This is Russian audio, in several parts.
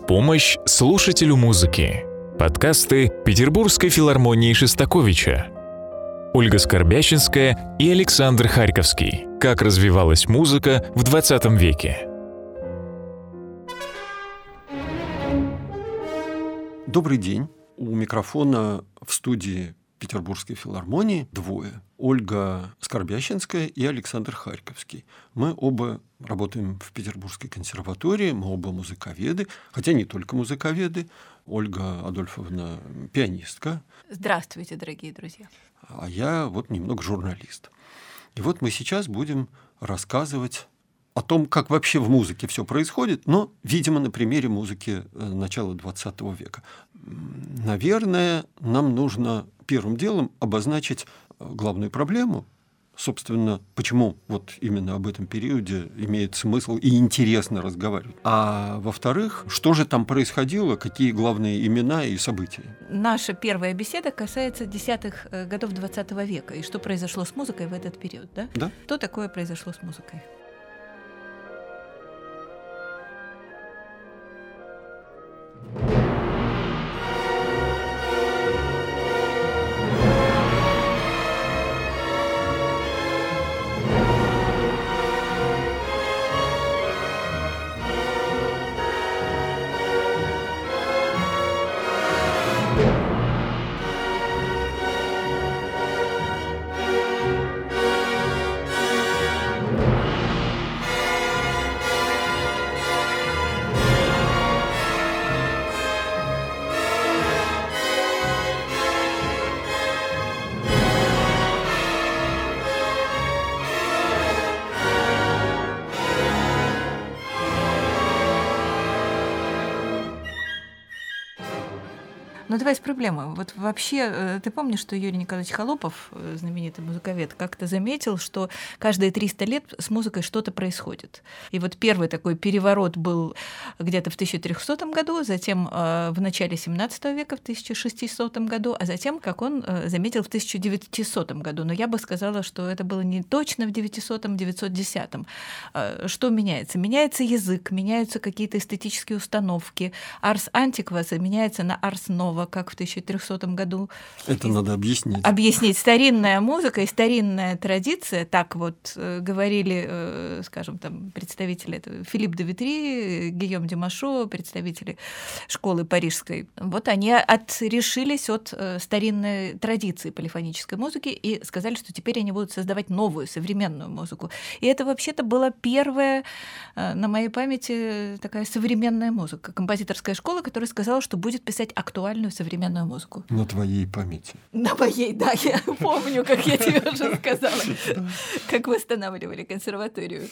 Помощь слушателю музыки. Подкасты Петербургской филармонии Шестаковича. Ольга Скорбящинская и Александр Харьковский. Как развивалась музыка в 20 веке. Добрый день. У микрофона в студии Петербургской филармонии двое. Ольга Скорбящинская и Александр Харьковский. Мы оба работаем в Петербургской консерватории, мы оба музыковеды, хотя не только музыковеды. Ольга Адольфовна пианистка. Здравствуйте, дорогие друзья. А я вот немного журналист. И вот мы сейчас будем рассказывать о том, как вообще в музыке все происходит, но, видимо, на примере музыки э, начала XX века. Наверное, нам нужно первым делом обозначить э, главную проблему, собственно, почему вот именно об этом периоде имеет смысл и интересно разговаривать. А во-вторых, что же там происходило, какие главные имена и события? Наша первая беседа касается десятых э, годов 20 века и что произошло с музыкой в этот период, да? Да. Что такое произошло с музыкой? Ну, давай с проблемой. Вот вообще, э, ты помнишь, что Юрий Николаевич Холопов, э, знаменитый музыковед, как-то заметил, что каждые 300 лет с музыкой что-то происходит. И вот первый такой переворот был где-то в 1300 году, затем э, в начале 17 века, в 1600 году, а затем, как он заметил, в 1900 году. Но я бы сказала, что это было не точно в 900-м, 910-м. Что меняется? Меняется язык, меняются какие-то эстетические установки. Арс антикваса меняется на арс нова как в 1300 году. Это и надо объяснить. Объяснить. Старинная музыка и старинная традиция, так вот э, говорили, э, скажем, там, представители этого, Филипп де Витри, Гийом Димашо, представители школы парижской. Вот они отрешились от э, старинной традиции полифонической музыки и сказали, что теперь они будут создавать новую, современную музыку. И это вообще-то была первая, на моей памяти, такая современная музыка. Композиторская школа, которая сказала, что будет писать актуальную нормальную современную музыку. На твоей памяти. На моей, да, я помню, как я тебе уже сказала, как восстанавливали консерваторию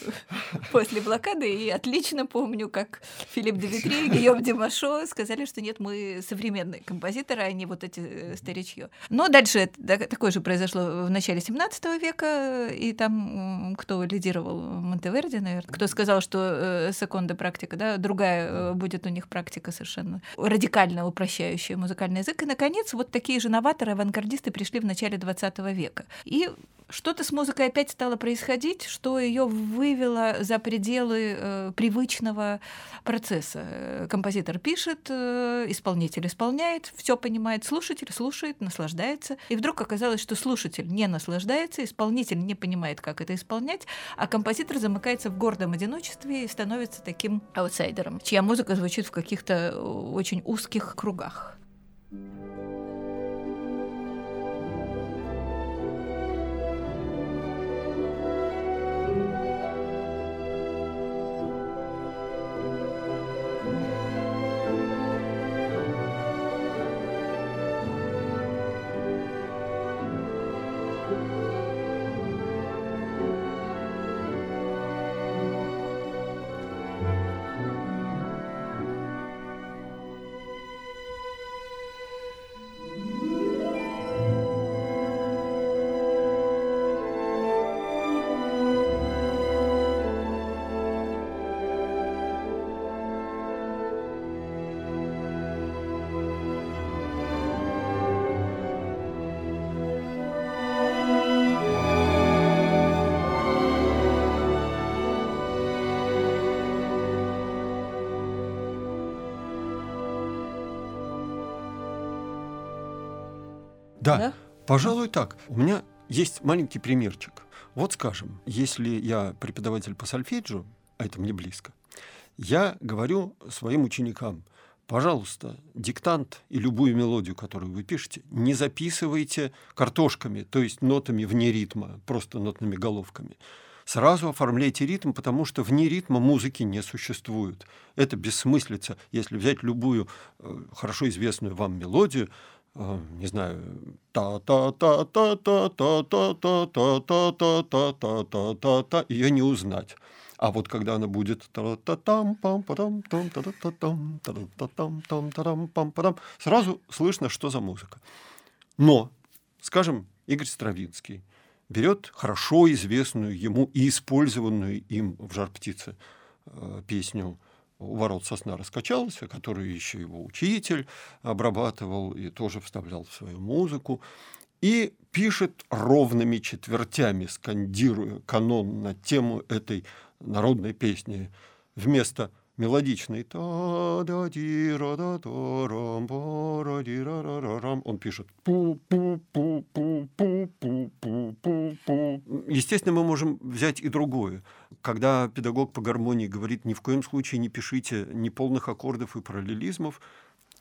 после блокады, и отлично помню, как Филипп де Витри и Гийом Димашо сказали, что нет, мы современные композиторы, а не вот эти э, старичье. Но дальше такое же произошло в начале 17 века, и там кто лидировал? Монтеверди, наверное. Кто сказал, что э, секонда практика, да, другая э, будет у них практика совершенно радикально упрощающая музыкальный язык. И, наконец, вот такие же новаторы, авангардисты пришли в начале 20 века. И что-то с музыкой опять стало происходить, что ее вывело за пределы э, привычного процесса. Композитор пишет, э, исполнитель исполняет, все понимает, слушатель слушает, наслаждается. И вдруг оказалось, что слушатель не наслаждается, исполнитель не понимает, как это исполнять, а композитор замыкается в гордом одиночестве и становится таким аутсайдером, чья музыка звучит в каких-то э, очень узких кругах. Да, да, пожалуй, так. У меня есть маленький примерчик. Вот, скажем, если я преподаватель по сольфеджио, а это мне близко, я говорю своим ученикам, пожалуйста, диктант и любую мелодию, которую вы пишете, не записывайте картошками, то есть нотами вне ритма, просто нотными головками. Сразу оформляйте ритм, потому что вне ритма музыки не существует. Это бессмыслица. Если взять любую э, хорошо известную вам мелодию, не знаю, та та та та та та та та та та та та та та та та ее не узнать. А вот когда она будет сразу слышно, что за музыка. Но, скажем, Игорь Стравинский берет хорошо известную ему и использованную им в «Жар птицы» песню у ворот сосна раскачалась, которую еще его учитель обрабатывал и тоже вставлял в свою музыку и пишет ровными четвертями, скандируя канон на тему этой народной песни. Вместо мелодичный. та-да-ди-ра-да-тор-ам-ба-ра-ди-ра-ра-ра-ам Он пишет. Естественно, мы можем взять и другое. Когда педагог по гармонии говорит, ни в коем случае не пишите неполных аккордов и параллелизмов,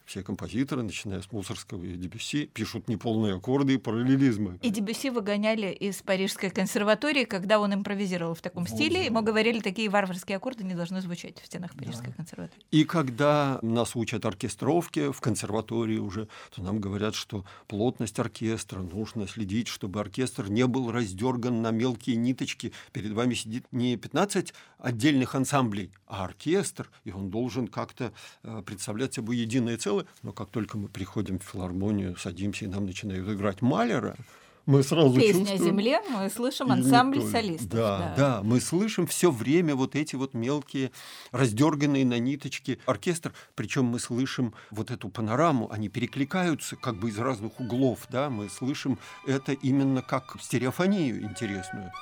все композиторы, начиная с Мусорского и Дебюсси, пишут неполные аккорды и параллелизмы. И Дебюсси выгоняли из Парижской консерватории, когда он импровизировал в таком вот, стиле. Ему говорили, такие варварские аккорды не должны звучать в стенах Парижской да. консерватории. И когда нас учат оркестровке в консерватории уже, то нам говорят, что плотность оркестра нужно следить, чтобы оркестр не был раздерган на мелкие ниточки. Перед вами сидит не 15 отдельных ансамблей, а оркестр, и он должен как-то э, представлять собой единое целое целое, но как только мы приходим в филармонию, садимся, и нам начинают играть Малера, мы сразу Песня чувствуем... о земле, мы слышим ансамбль солистов. Да, да, да, мы слышим все время вот эти вот мелкие, раздерганные на ниточки оркестр, причем мы слышим вот эту панораму, они перекликаются как бы из разных углов, да, мы слышим это именно как стереофонию интересную.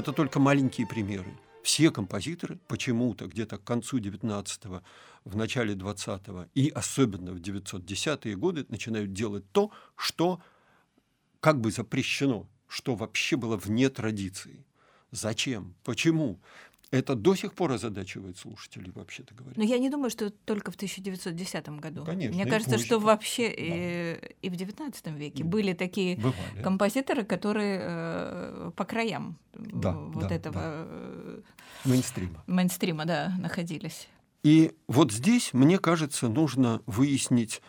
Это только маленькие примеры. Все композиторы почему-то где-то к концу 19-го, в начале 20-го и особенно в 910-е годы начинают делать то, что как бы запрещено, что вообще было вне традиции. Зачем? Почему? Это до сих пор озадачивает слушателей, вообще-то говоря. Но я не думаю, что только в 1910 году. Конечно. Мне кажется, позже. что вообще да. и, и в 19 веке были такие Бывали. композиторы, которые э, по краям да, вот да, этого да. Э, мейнстрима. мейнстрима, да, находились. И вот здесь, мне кажется, нужно выяснить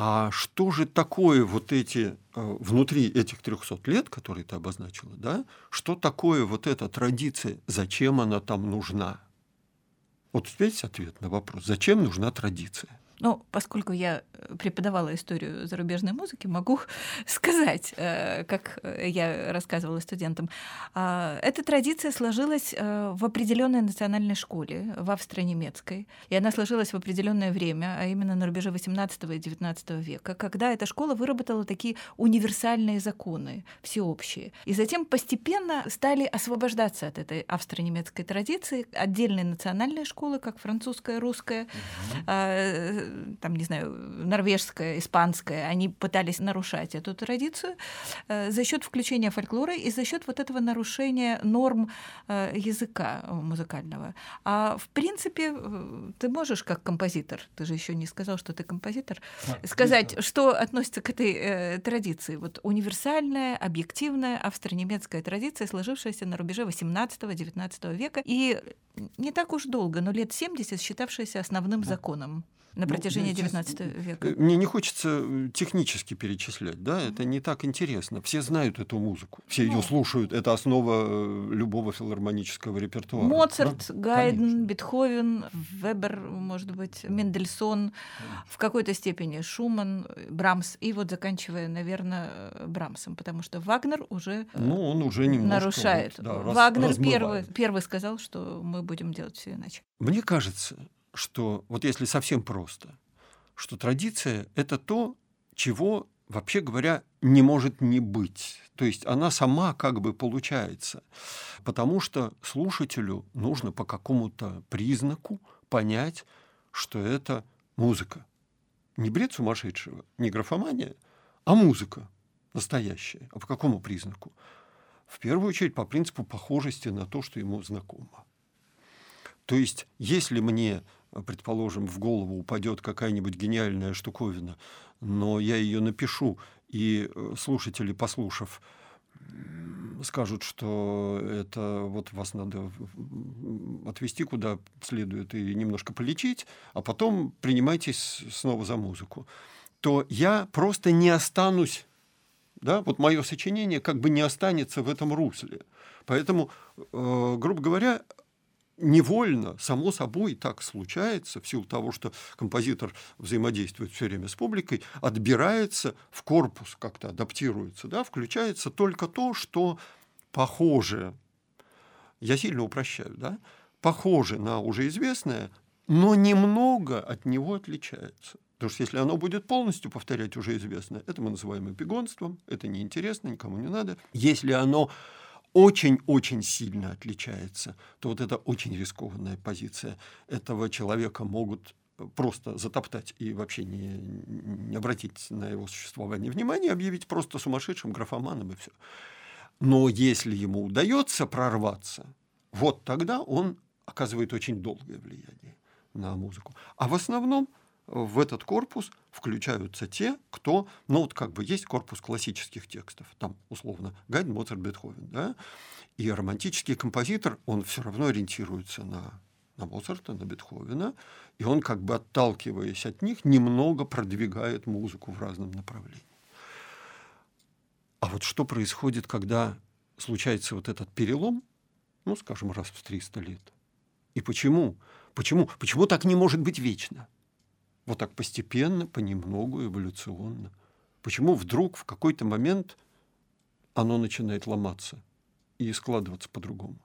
а что же такое вот эти, э, внутри этих 300 лет, которые ты обозначила, да, что такое вот эта традиция, зачем она там нужна? Вот есть ответ на вопрос, зачем нужна традиция? Ну, поскольку я э, преподавала историю зарубежной музыки, могу сказать, э, как я рассказывала студентам. А, эта традиция сложилась э, в определенной национальной школе, в австро-немецкой. И она сложилась в определенное время, а именно на рубеже 18 и 19 века, когда эта школа выработала такие универсальные законы, всеобщие. И затем постепенно стали освобождаться от этой австро-немецкой традиции отдельные национальные школы, как французская, русская, там, не знаю, норвежская, испанская, они пытались нарушать эту традицию э, за счет включения фольклора и за счет вот этого нарушения норм э, языка музыкального. А в принципе, э, ты можешь как композитор, ты же еще не сказал, что ты композитор, а, сказать, что относится к этой э, традиции. Вот универсальная, объективная австро-немецкая традиция, сложившаяся на рубеже 18-19 века и не так уж долго, но лет 70 считавшаяся основным законом на ну, протяжении XIX века. Э, мне не хочется э, технически перечислять, да, это не так интересно. Все знают эту музыку, все ну, ее слушают, это основа э, любого филармонического репертуара. Моцарт, да? Гайден, Конечно. Бетховен, Вебер, может быть, Мендельсон, в какой-то степени Шуман, Брамс, и вот заканчивая, наверное, Брамсом, потому что Вагнер уже ну, он уже немножко нарушает. Вот, да, Вагнер первый, первый сказал, что мы будем делать все иначе. Мне кажется, что, вот если совсем просто, что традиция – это то, чего, вообще говоря, не может не быть. То есть она сама как бы получается. Потому что слушателю нужно по какому-то признаку понять, что это музыка. Не бред сумасшедшего, не графомания, а музыка настоящая. А по какому признаку? В первую очередь по принципу похожести на то, что ему знакомо. То есть, если мне предположим, в голову упадет какая-нибудь гениальная штуковина, но я ее напишу, и э, слушатели, послушав, скажут, что это вот вас надо отвести куда следует и немножко полечить, а потом принимайтесь снова за музыку, то я просто не останусь, да, вот мое сочинение как бы не останется в этом русле. Поэтому, э, грубо говоря, невольно, само собой так случается, в силу того, что композитор взаимодействует все время с публикой, отбирается в корпус, как-то адаптируется, да, включается только то, что похоже, я сильно упрощаю, да, похоже на уже известное, но немного от него отличается. Потому что если оно будет полностью повторять уже известное, это мы называем эпигонством, это неинтересно, никому не надо. Если оно очень-очень сильно отличается, то вот это очень рискованная позиция. Этого человека могут просто затоптать и вообще не, не обратить на его существование внимания, объявить просто сумасшедшим графоманом и все. Но если ему удается прорваться, вот тогда он оказывает очень долгое влияние на музыку. А в основном в этот корпус включаются те, кто, ну вот как бы есть корпус классических текстов, там условно Гайден, Моцарт, Бетховен, да, и романтический композитор, он все равно ориентируется на, на Моцарта, на Бетховена, и он как бы отталкиваясь от них, немного продвигает музыку в разном направлении. А вот что происходит, когда случается вот этот перелом, ну, скажем, раз в 300 лет? И почему? Почему? Почему так не может быть вечно? Вот так постепенно, понемногу, эволюционно. Почему вдруг в какой-то момент оно начинает ломаться и складываться по-другому?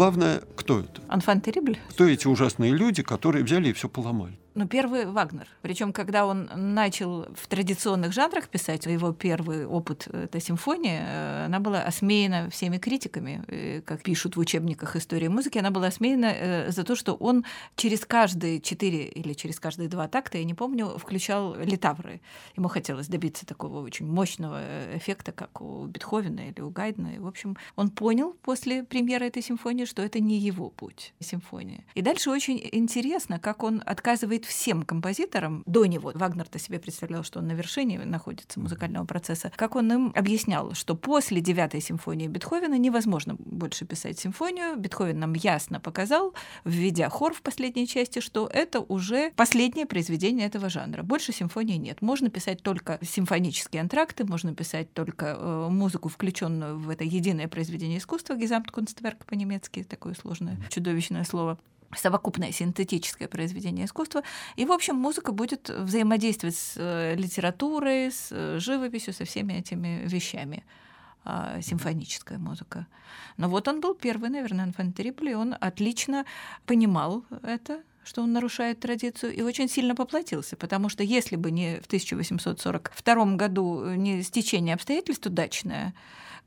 Главное, кто это? Анфан Терибль? Кто эти ужасные люди, которые взяли и все поломали? Ну, первый Вагнер. Причем, когда он начал в традиционных жанрах писать, его первый опыт — это симфония, э, она была осмеяна всеми критиками, э, как пишут в учебниках истории музыки, она была осмеяна э, за то, что он через каждые четыре или через каждые два такта, я не помню, включал литавры. Ему хотелось добиться такого очень мощного эффекта, как у Бетховена или у Гайдена. И, в общем, он понял после премьеры этой симфонии, что это не его путь, симфония. И дальше очень интересно, как он отказывает всем композиторам до него. Вагнер-то себе представлял, что он на вершине находится музыкального процесса. Как он им объяснял, что после девятой симфонии Бетховена невозможно больше писать симфонию. Бетховен нам ясно показал, введя хор в последней части, что это уже последнее произведение этого жанра. Больше симфонии нет. Можно писать только симфонические антракты, можно писать только э, музыку, включенную в это единое произведение искусства, Gesamtkunstwerk по-немецки, такое сложное, чудовищное слово совокупное синтетическое произведение искусства. И, в общем, музыка будет взаимодействовать с э, литературой, с э, живописью, со всеми этими вещами а, симфоническая музыка. Но вот он был первый, наверное, инфантерибль, и он отлично понимал это, что он нарушает традицию, и очень сильно поплатился, потому что если бы не в 1842 году не стечение обстоятельств удачное,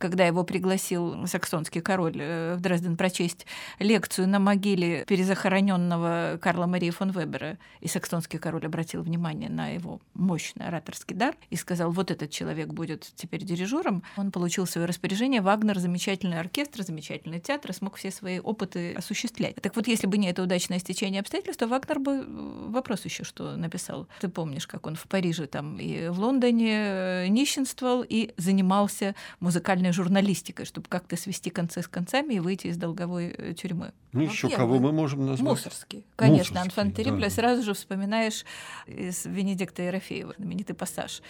когда его пригласил саксонский король э, в Дрезден прочесть лекцию на могиле перезахороненного Карла Марии фон Вебера. И саксонский король обратил внимание на его мощный ораторский дар и сказал, вот этот человек будет теперь дирижером. Он получил свое распоряжение. Вагнер, замечательный оркестр, замечательный театр, смог все свои опыты осуществлять. Так вот, если бы не это удачное стечение обстоятельств, то Вагнер бы э, вопрос еще что написал. Ты помнишь, как он в Париже там и в Лондоне э, нищенствовал и занимался музыкальной журналистикой, чтобы как-то свести концы с концами и выйти из долговой э, тюрьмы. Ну, еще кого мы можем назвать? Мусорский. Конечно, Анфан Терибля. Да. Сразу же вспоминаешь из Венедикта Ерофеева, знаменитый пассаж.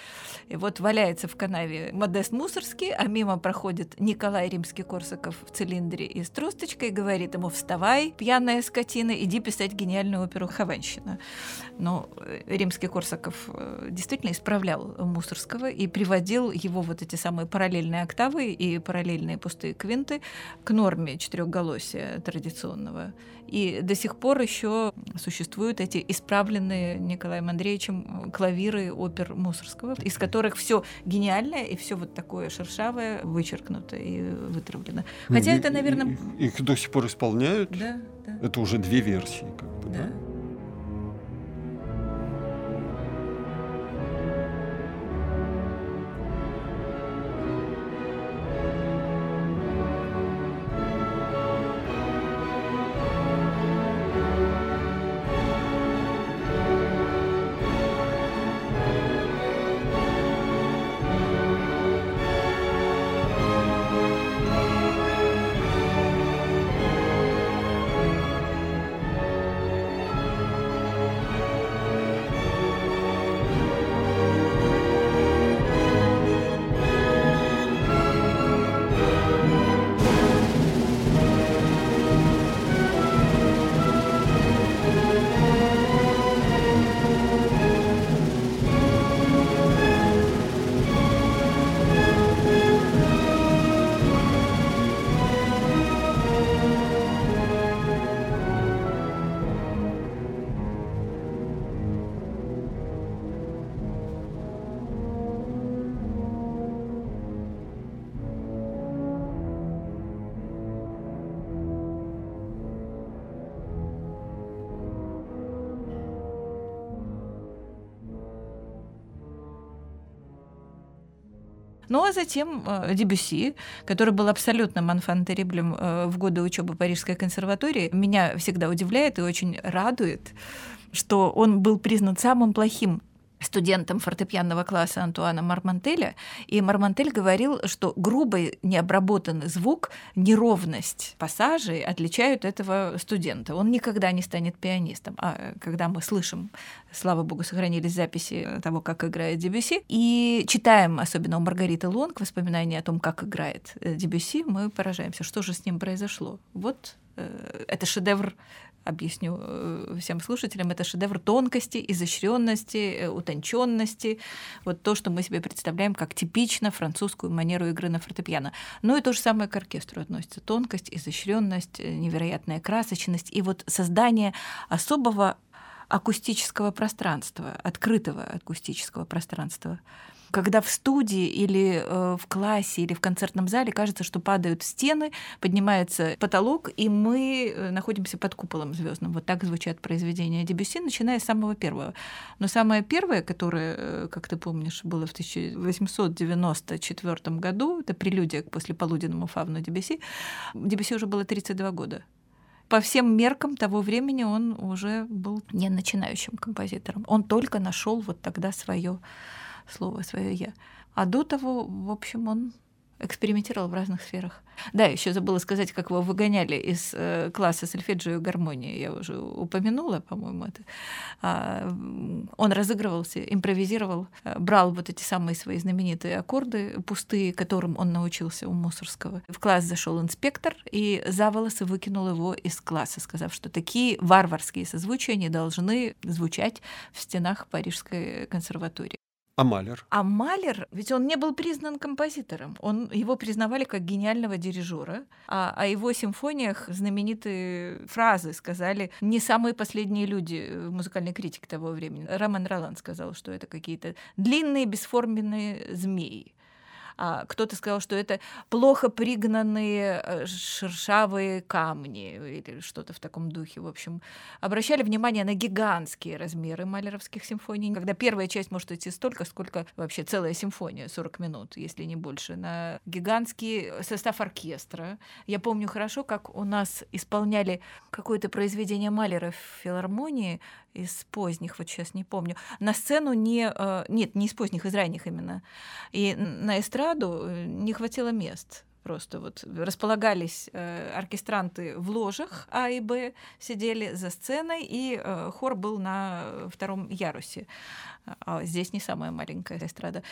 И вот валяется в канаве Модест Мусорский, а мимо проходит Николай Римский-Корсаков в цилиндре и с тросточкой, говорит ему «Вставай, пьяная скотина, иди писать гениальную оперу «Хованщина». Но э, Римский-Корсаков э, действительно исправлял Мусорского и приводил его вот эти самые параллельные октавы и параллельные пустые квинты к норме четырехголосия традиционного. И до сих пор еще существуют эти исправленные Николаем Андреевичем клавиры опер Мусорского, из которых все гениальное и все вот такое шершавое вычеркнуто и вытравлено. Хотя и, это, наверное... Их до сих пор исполняют. Да, да. Это уже две версии, как бы, да? да? Ну а затем э, Дебюси, который был абсолютным анфантериблем э, в годы учебы Парижской консерватории, меня всегда удивляет и очень радует, что он был признан самым плохим студентом фортепианного класса Антуана Мармантеля, и Мармантель говорил, что грубый необработанный звук, неровность пассажей отличают этого студента. Он никогда не станет пианистом. А когда мы слышим, слава богу, сохранились записи того, как играет Дебюси, и читаем, особенно у Маргариты Лонг, воспоминания о том, как играет э, Дебюси, мы поражаемся, что же с ним произошло. Вот э, это шедевр объясню э, всем слушателям, это шедевр тонкости, изощренности, э, утонченности, вот то, что мы себе представляем как типично французскую манеру игры на фортепиано. Ну и то же самое к оркестру относится. Тонкость, изощренность, э, невероятная красочность и вот создание особого акустического пространства, открытого акустического пространства когда в студии или э, в классе или в концертном зале кажется, что падают стены, поднимается потолок, и мы э, находимся под куполом звездным. Вот так звучат произведения Дебюсси, начиная с самого первого. Но самое первое, которое, э, как ты помнишь, было в 1894 году, это прелюдия к послеполуденному фавну Дебюсси, Дебюсси уже было 32 года по всем меркам того времени он уже был не начинающим композитором. Он только нашел вот тогда свое слово свое я. А до того, в общем, он экспериментировал в разных сферах. Да, еще забыла сказать, как его выгоняли из э, класса сольфеджио и гармонии. Я уже упомянула, по-моему, это. А, он разыгрывался, импровизировал, э, брал вот эти самые свои знаменитые аккорды пустые, которым он научился у Мусорского. В класс зашел инспектор и за волосы выкинул его из класса, сказав, что такие варварские созвучия не должны звучать в стенах Парижской консерватории. А Малер? А Малер, ведь он не был признан композитором. Он, его признавали как гениального дирижера. А о его симфониях знаменитые фразы сказали не самые последние люди в музыкальной критике того времени. Роман Ролан сказал, что это какие-то длинные бесформенные змеи а кто-то сказал, что это плохо пригнанные э, шершавые камни или что-то в таком духе. В общем, обращали внимание на гигантские размеры малеровских симфоний, когда первая часть может идти столько, сколько вообще целая симфония, 40 минут, если не больше, на гигантский состав оркестра. Я помню хорошо, как у нас исполняли какое-то произведение Малера в филармонии, из поздних, вот сейчас не помню. На сцену не... Э, нет, не из поздних, из ранних именно. И на эстраду э, не хватило мест. Просто вот располагались э, оркестранты в ложах А и Б, сидели за сценой, и э, хор был на втором ярусе. А здесь не самая маленькая эстрада.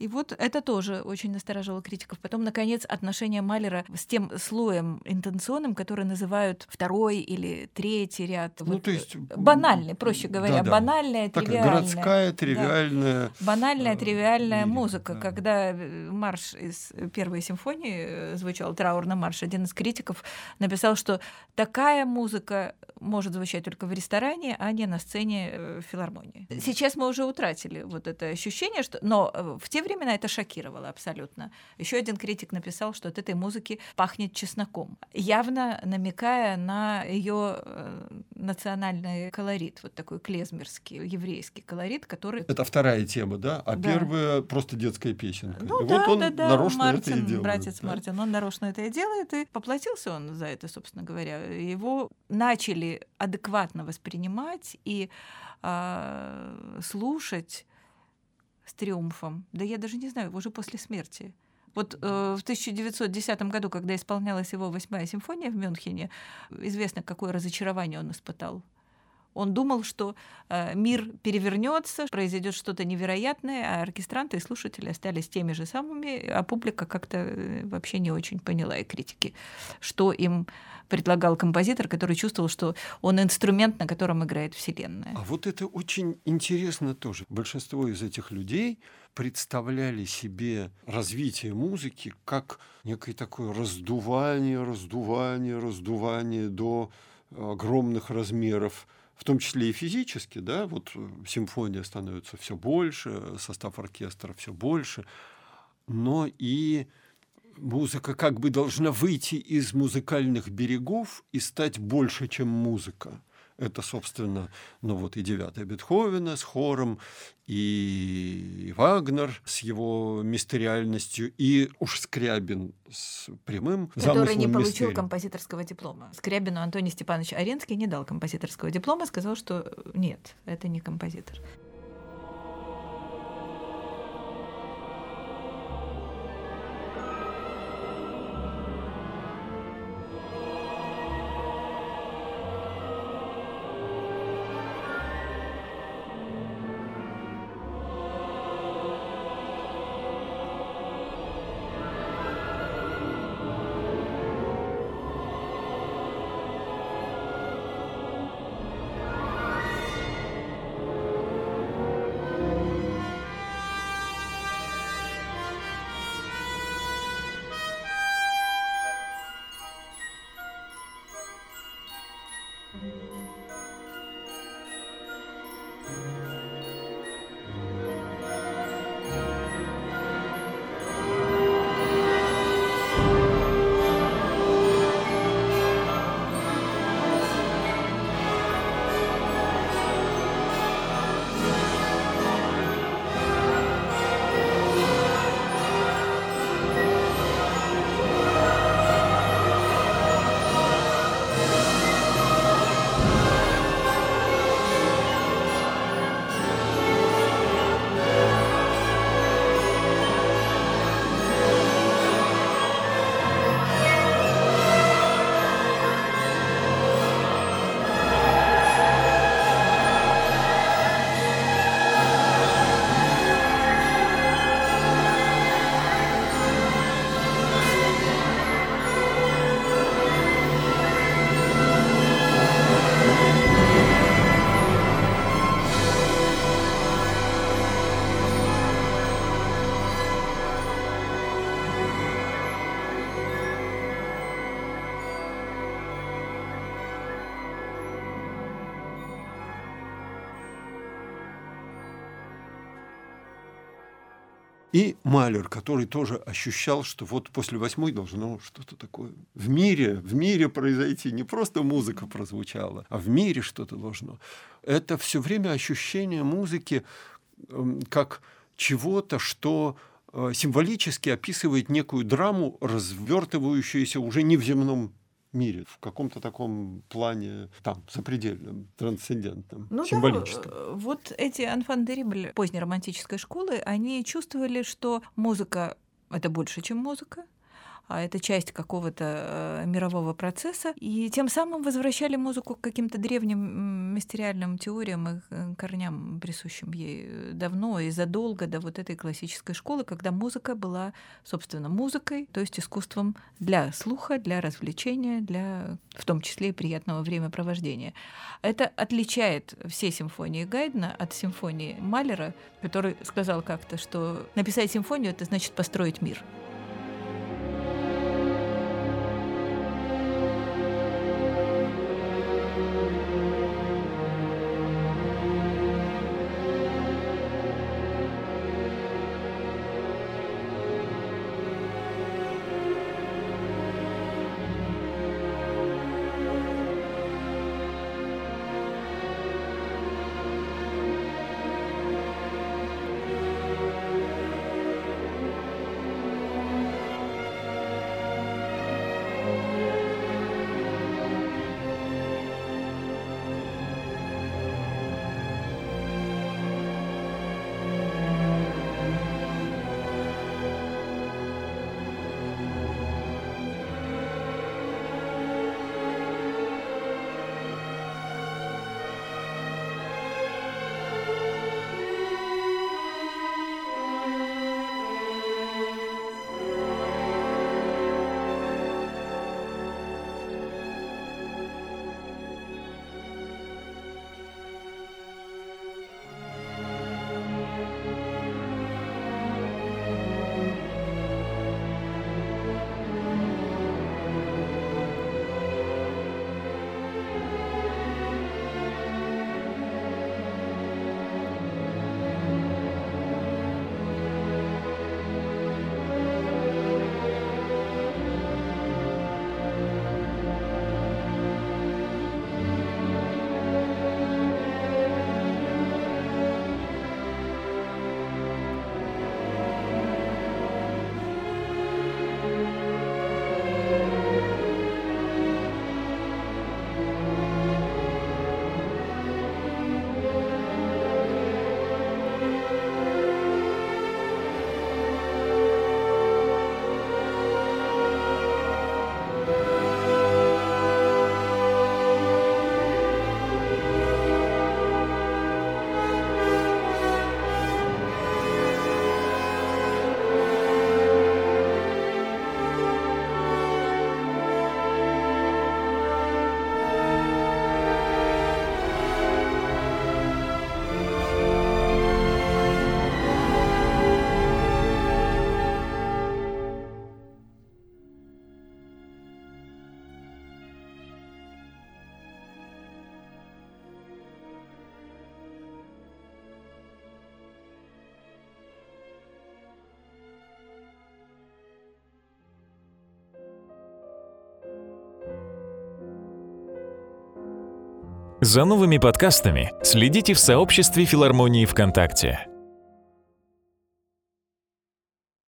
И вот это тоже очень насторожило критиков. Потом, наконец, отношение Малера с тем слоем интенционным, который называют второй или третий ряд. Ну, вот, то есть... Банальный, проще говоря. Да, да. Банальная, так, тривиальная. Городская, тривиальная. Да. Банальная, э, тривиальная лирика, музыка. Да. Когда марш из первой симфонии звучал траурный марш, один из критиков написал, что такая музыка может звучать только в ресторане, а не на сцене э, филармонии. Сейчас мы уже утратили вот это ощущение, что... но э, в те времена это шокировало абсолютно. Еще один критик написал, что от этой музыки пахнет чесноком, явно намекая на ее э, национальный колорит, вот такой клезмерский, еврейский колорит, который... Это вторая тема, да? А да. первая просто детская песенка. Ну, и да, вот он да, да. нарочно Мартин, это и делает. братец да? Мартин, он нарочно это и делает, и поплатился он за это, собственно говоря. Его начали адекватно воспринимать и э, слушать с триумфом. Да я даже не знаю, уже после смерти. Вот э, в 1910 году, когда исполнялась его восьмая симфония в Мюнхене, известно, какое разочарование он испытал. Он думал, что э, мир перевернется, произойдет что-то невероятное, а оркестранты и слушатели остались теми же самыми, а публика как-то э, вообще не очень поняла и критики, что им предлагал композитор, который чувствовал, что он инструмент, на котором играет Вселенная. А вот это очень интересно тоже. Большинство из этих людей представляли себе развитие музыки как некое такое раздувание, раздувание, раздувание до огромных размеров в том числе и физически, да, вот э, симфония становится все больше, состав оркестра все больше, но и музыка как бы должна выйти из музыкальных берегов и стать больше, чем музыка. Это, собственно, ну вот и девятая Бетховена с хором, и Вагнер с его мистериальностью, и уж Скрябин с прямым Который не получил мистерии. композиторского диплома. Скрябину Антоний Степанович Аренский не дал композиторского диплома, сказал, что нет, это не композитор. И Малер, который тоже ощущал, что вот после восьмой должно что-то такое в мире, в мире произойти. Не просто музыка прозвучала, а в мире что-то должно. Это все время ощущение музыки эм, как чего-то, что э, символически описывает некую драму, развертывающуюся уже не в земном мире, в каком-то таком плане там, запредельном, трансцендентном, ну символическом. Да, э, вот эти анфан поздней романтической школы, они чувствовали, что музыка — это больше, чем музыка, это часть какого-то э, мирового процесса, и тем самым возвращали музыку к каким-то древним мистериальным теориям и э, корням, присущим ей давно и задолго до вот этой классической школы, когда музыка была, собственно, музыкой, то есть искусством для слуха, для развлечения, для в том числе и приятного времяпровождения. Это отличает все симфонии Гайдна от симфонии Малера, который сказал как-то, что написать симфонию — это значит построить мир. За новыми подкастами следите в сообществе филармонии ВКонтакте.